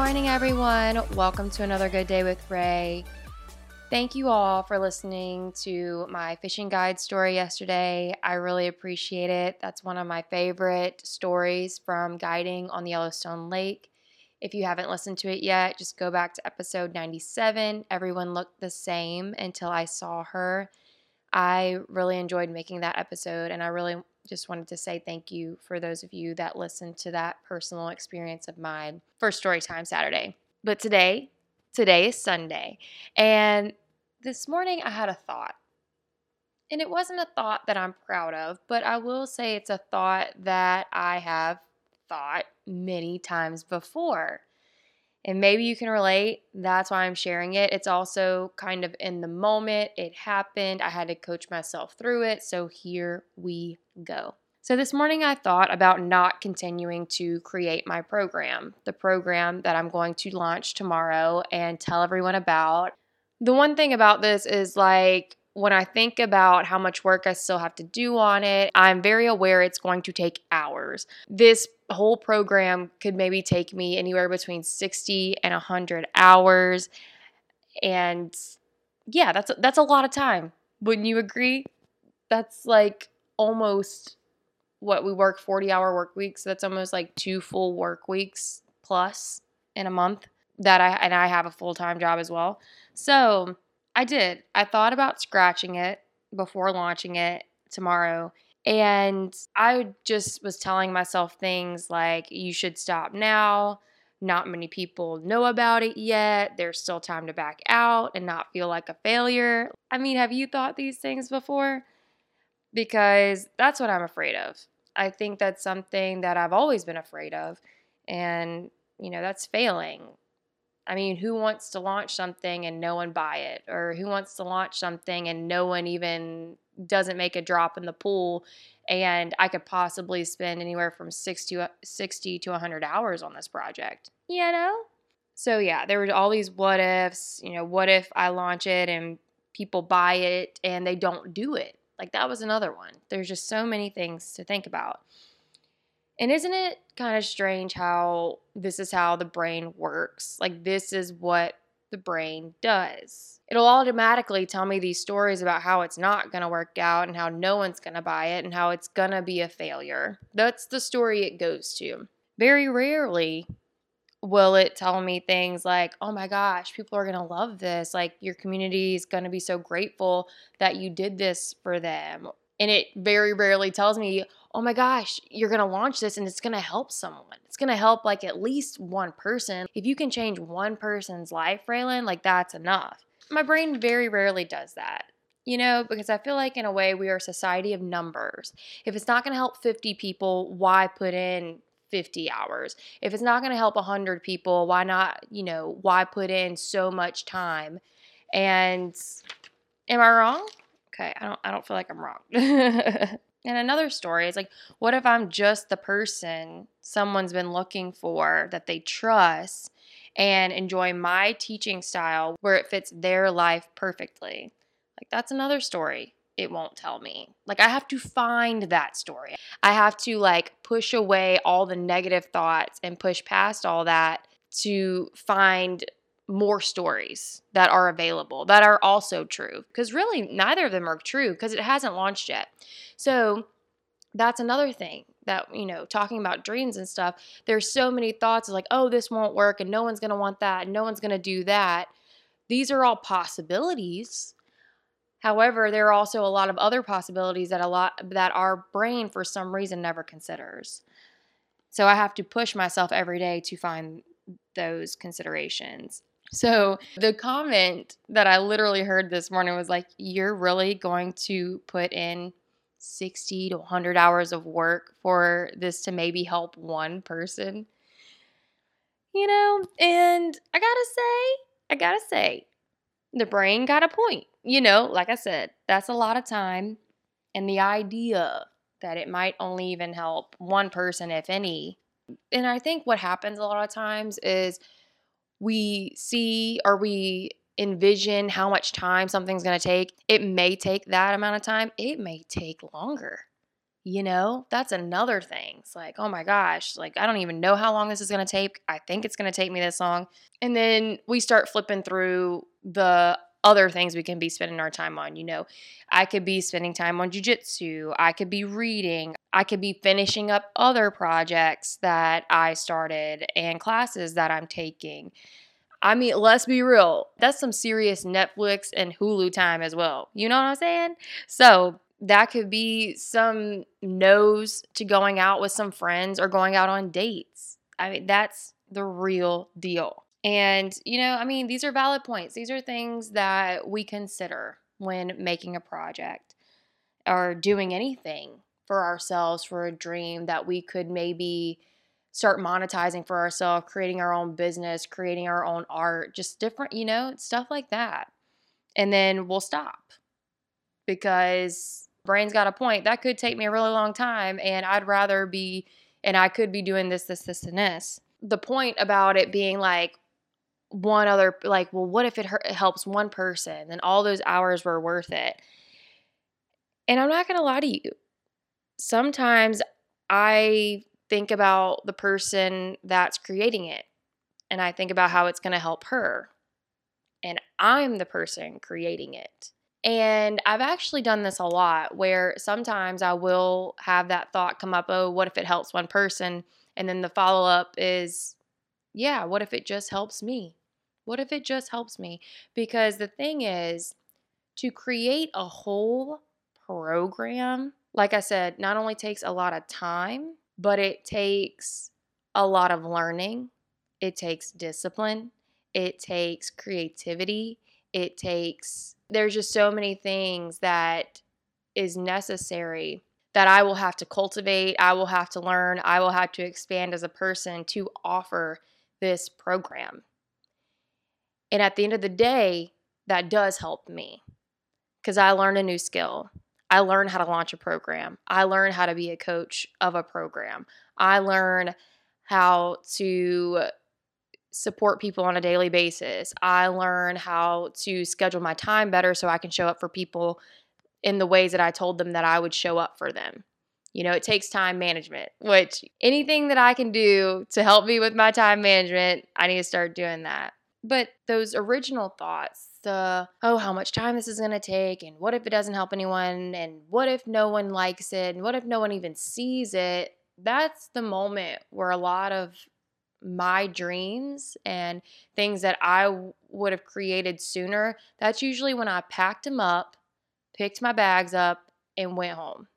morning, everyone. Welcome to another Good Day with Ray. Thank you all for listening to my fishing guide story yesterday. I really appreciate it. That's one of my favorite stories from guiding on the Yellowstone Lake. If you haven't listened to it yet, just go back to episode 97. Everyone looked the same until I saw her. I really enjoyed making that episode, and I really just wanted to say thank you for those of you that listened to that personal experience of mine for Storytime Saturday. But today, today is Sunday, and this morning I had a thought. And it wasn't a thought that I'm proud of, but I will say it's a thought that I have thought many times before. And maybe you can relate. That's why I'm sharing it. It's also kind of in the moment. It happened. I had to coach myself through it. So here we go. So this morning I thought about not continuing to create my program, the program that I'm going to launch tomorrow and tell everyone about. The one thing about this is like when I think about how much work I still have to do on it, I'm very aware it's going to take hours. This whole program could maybe take me anywhere between 60 and 100 hours. And yeah, that's that's a lot of time. Wouldn't you agree? That's like almost what we work 40 hour work weeks. That's almost like two full work weeks plus in a month that I and I have a full-time job as well. So, I did. I thought about scratching it before launching it tomorrow. And I just was telling myself things like, you should stop now. Not many people know about it yet. There's still time to back out and not feel like a failure. I mean, have you thought these things before? Because that's what I'm afraid of. I think that's something that I've always been afraid of. And, you know, that's failing. I mean, who wants to launch something and no one buy it? Or who wants to launch something and no one even doesn't make a drop in the pool? And I could possibly spend anywhere from 60, to 60 to 100 hours on this project, you know? So, yeah, there were all these what ifs. You know, what if I launch it and people buy it and they don't do it? Like, that was another one. There's just so many things to think about. And isn't it kind of strange how this is how the brain works? Like, this is what the brain does. It'll automatically tell me these stories about how it's not going to work out and how no one's going to buy it and how it's going to be a failure. That's the story it goes to. Very rarely will it tell me things like, oh my gosh, people are going to love this. Like, your community is going to be so grateful that you did this for them. And it very rarely tells me, oh my gosh, you're to launch this and it's to help someone. It's to help like at least one person. If you can change one person's life, Raylan, like that's enough. My brain very rarely does that. You know, because I feel like in a way we are a society of numbers. If it's not going to help 50 people, why put in 50 hours? If it's not going to help 100 people, why not, you know, why put in so much time? And am I wrong? Okay, I don't I don't feel like I'm wrong. And another story is like, what if I'm just the person someone's been looking for that they trust and enjoy my teaching style where it fits their life perfectly? Like, that's another story it won't tell me. Like, I have to find that story. I have to like push away all the negative thoughts and push past all that to find more stories that are available that are also true. Because really, neither of them are true because it hasn't launched yet. So that's another thing that, you know, talking about dreams and stuff, there's so many thoughts like, oh, this won't work and no one's going to want that and no one's going to do that. These are all possibilities. However, there are also a lot of other possibilities that a lot that our brain for some reason never considers. So I have to push myself every day to find those considerations. So the comment that I literally heard this morning was like, You're really going to put in 60 to 100 hours of work for this to maybe help one person? You know, and I gotta say, I gotta say, the brain got a point. You know, like I said, that's a lot of time. And the idea that it might only even help one person, if any. And I think what happens a lot of times is we see or we envision how much time something's going to take, it may take that amount of time. It may take longer. You know, that's another thing. It's like, oh my gosh, like I don't even know how long this is going to take. I think it's going to take me this long. And then we start flipping through the other things we can be spending our time on. You know, I could be spending time on jujitsu, I could be reading, I could be finishing up other projects that I started and classes that I'm taking. I mean, let's be real. That's some serious Netflix and Hulu time as well. You know what I'm saying? So, that could be some no's to going out with some friends or going out on dates. I mean, that's the real deal. And, you know, I mean, these are valid points. These are things that we consider when making a project or doing anything for ourselves for a dream that we could maybe start monetizing for ourselves, creating our own business, creating our own art, just different, you know, stuff like that. And then we'll stop because brain's got a point. That could take me a really long time and I'd rather be and I could be doing this this this and this. The point about it being like one other like well what if it, helps one person? Then all those hours were worth it. And i'm not going to lie to you. Sometimes i think about the person that's creating it and i think about how it's going to help her. And i'm the person creating it. And I've actually done this a lot where sometimes I will have that thought come up, oh, what if it helps one person? And then the follow up is, yeah, what if it just helps me? What if it just helps me? Because the thing is, to create a whole program, like I said, not only takes a lot of time, but it takes a lot of learning, it takes discipline, it takes creativity, it takes, there's just so many things that is necessary that I will have to cultivate, I will have to learn, I will have to expand as a person to offer this program. And at the end of the day, that does help me because I learned a new skill. I learned how to launch a program. I learned how to be a coach of a program. I learned how to support people on a daily basis. I learn how to schedule my time better so I can show up for people in the ways that I told them that I would show up for them. You know, it takes time management, which anything that I can do to help me with my time management, I need to start doing that. But those original thoughts, the, oh, how much time this is going to take, and what if it doesn't help anyone, and what if no one likes it, and what if no one even sees it, that's the moment where a lot of my dreams and things that I w- would have created sooner, that's usually when I packed them up, picked my bags up, and went home.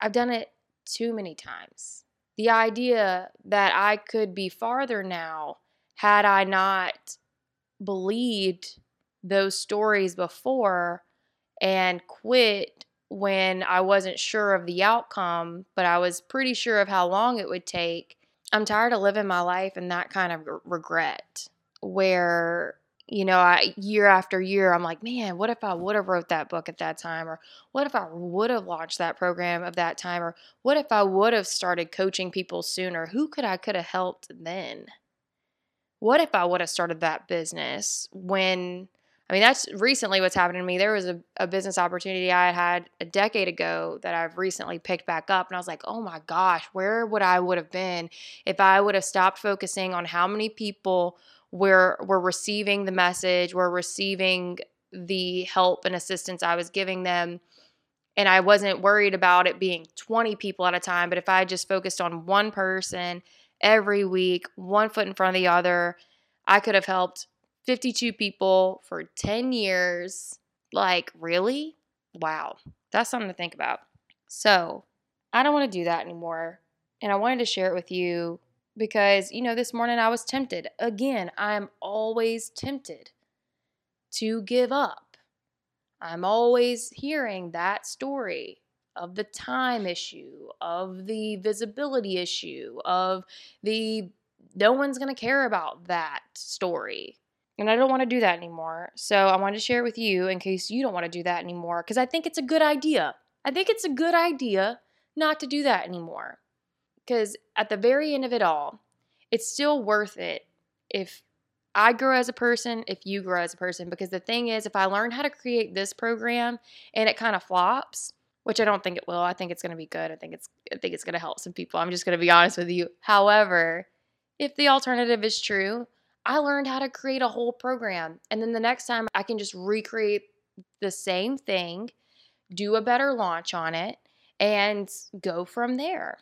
I've done it too many times. The idea that I could be farther now had I not believed those stories before and quit when I wasn't sure of the outcome, but I was pretty sure of how long it would take. I'm tired of living my life in that kind of regret where you know, I year after year I'm like, man, what if I would have wrote that book at that time or what if I would have launched that program of that time or what if I would have started coaching people sooner? Who could I could have helped then? What if I would have started that business when I mean, that's recently what's happened to me. There was a, a business opportunity I had a decade ago that I've recently picked back up. And I was like, oh my gosh, where would I would have been if I would have stopped focusing on how many people were, were receiving the message, were receiving the help and assistance I was giving them. And I wasn't worried about it being 20 people at a time. But if I just focused on one person every week, one foot in front of the other. I could have helped 52 people for 10 years. Like, really? Wow. That's something to think about. So, I don't want to do that anymore. And I wanted to share it with you because, you know, this morning I was tempted. Again, I'm always tempted to give up. I'm always hearing that story of the time issue, of the visibility issue, of the no one's going to care about that story. And I don't want to do that anymore. So I wanted to share it with you in case you don't want to do that anymore because I think it's a good idea. I think it's a good idea not to do that anymore. Because at the very end of it all, it's still worth it if I grow as a person, if you grow as a person. Because the thing is, if I learn how to create this program and it kind of flops, which I don't think it will. I think it's going to be good. I think it's I think it's going to help some people. I'm just going to be honest with you. However, if the alternative is true, I learned how to create a whole program. And then the next time I can just recreate the same thing, do a better launch on it and go from there.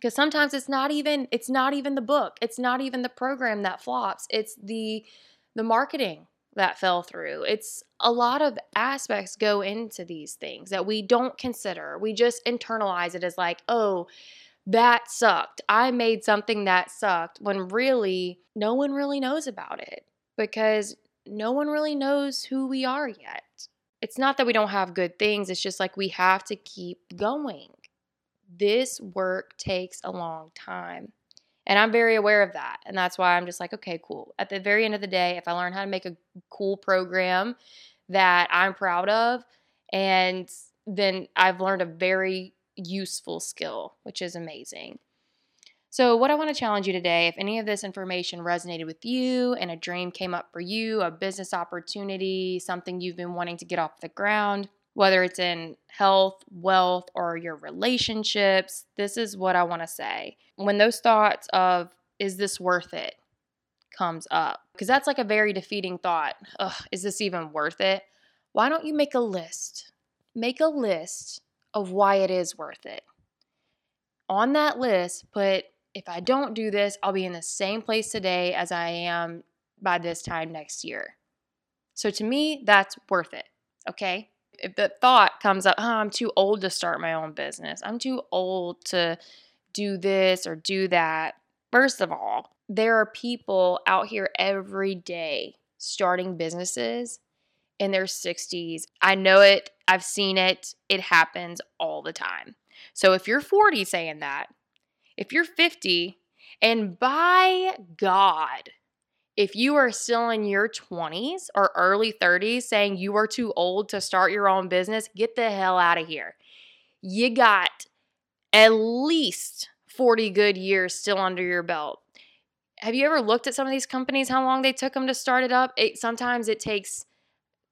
Cuz sometimes it's not even it's not even the book. It's not even the program that flops. It's the the marketing that fell through. It's a lot of aspects go into these things that we don't consider. We just internalize it as like, oh, that sucked. I made something that sucked when really no one really knows about it because no one really knows who we are yet. It's not that we don't have good things, it's just like we have to keep going. This work takes a long time. And I'm very aware of that. And that's why I'm just like, okay, cool. At the very end of the day, if I learn how to make a cool program that I'm proud of, and then I've learned a very useful skill, which is amazing. So, what I want to challenge you today if any of this information resonated with you and a dream came up for you, a business opportunity, something you've been wanting to get off the ground, whether it's in health, wealth, or your relationships, this is what I want to say. When those thoughts of, is this worth it, comes up, because that's like a very defeating thought. Ugh, is this even worth it? Why don't you make a list? Make a list of why it is worth it. On that list, put, if I don't do this, I'll be in the same place today as I am by this time next year. So to me, that's worth it. Okay if the thought comes up, oh, I'm too old to start my own business, I'm too old to do this or do that. First of all, there are people out here every day starting businesses in their 60s. I know it, I've seen it, it happens all the time. So if you're 40 saying that, if you're 50, and by God, if you are still in your 20s or early 30s saying you are too old to start your own business, get the hell out of here. You got at least 40 good years still under your belt. Have you ever looked at some of these companies, how long they took them to start it up? It, sometimes it takes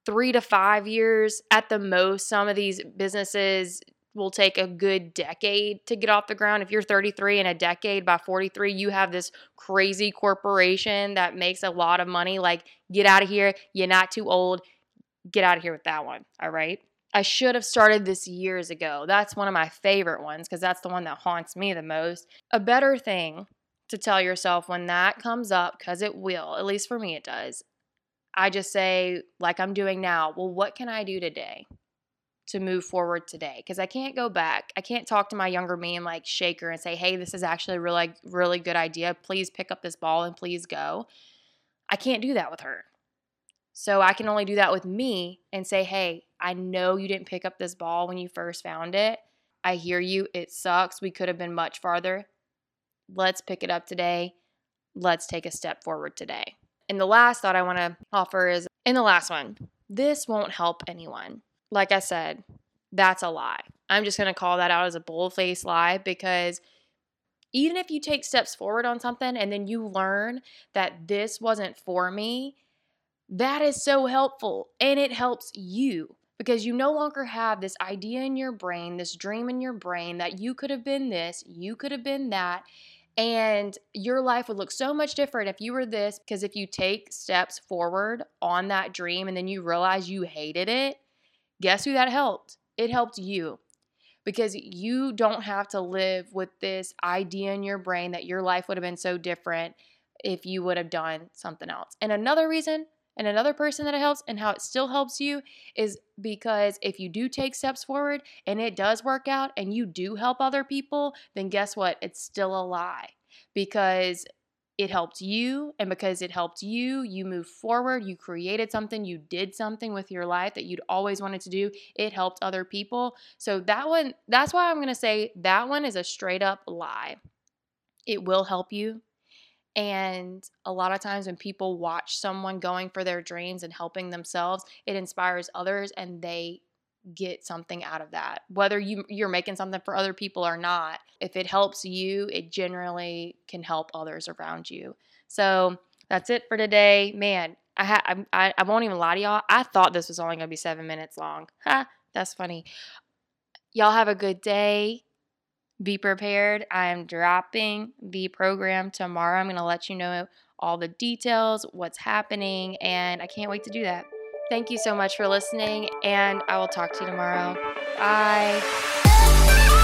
three to five years at the most. Some of these businesses will take a good decade to get off the ground. If you're 33 in a decade, by 43, you have this crazy corporation that makes a lot of money. Like, get out of here. You're not too old. Get out of here with that one. All right. I should have started this years ago. That's one of my favorite ones because that's the one that haunts me the most. A better thing to tell yourself when that comes up, because it will, at least for me, it does. I just say, like I'm doing now, well, what can I do today? To move forward today because I can't go back. I can't talk to my younger me and like shake her and say, "Hey, this is actually a really really good idea. Please pick up this ball and please go." I can't do that with her. So I can only do that with me and say, "Hey, I know you didn't pick up this ball when you first found it. I hear you. It sucks. We could have been much farther. Let's pick it up today. Let's take a step forward today." And the last thought I want to offer is in the last one, this won't help anyone like I said, that's a lie. I'm just going to call that out as a bull-faced lie because even if you take steps forward on something and then you learn that this wasn't for me, that is so helpful and it helps you because you no longer have this idea in your brain, this dream in your brain that you could have been this, you could have been that. And your life would look so much different if you were this. Because if you take steps forward on that dream and then you realize you hated it, Guess who that helped? It helped you because you don't have to live with this idea in your brain that your life would have been so different if you would have done something else. And another reason, and another person that it helps, and how it still helps you is because if you do take steps forward and it does work out and you do help other people, then guess what? It's still a lie because it helped you and because it helped you you moved forward you created something you did something with your life that you'd always wanted to do it helped other people. So that one that's why i'm going to say that one is a straight up lie. It will help you. And a lot of times when people watch someone going for their dreams and helping themselves it inspires others and they get something out of that whether you you're making something for other people or not if it helps you it generally can help others around you. So that's it for today. Man i ha- I, I won't even lie to y'all i thought this was only going to be seven minutes long. Ha that's funny. Y'all have a good day. Be prepared. I am dropping the program tomorrow. I'm going to let you know all the details what's happening and i can't wait to do that. Thank you so much for listening, and I will talk to you tomorrow. Bye.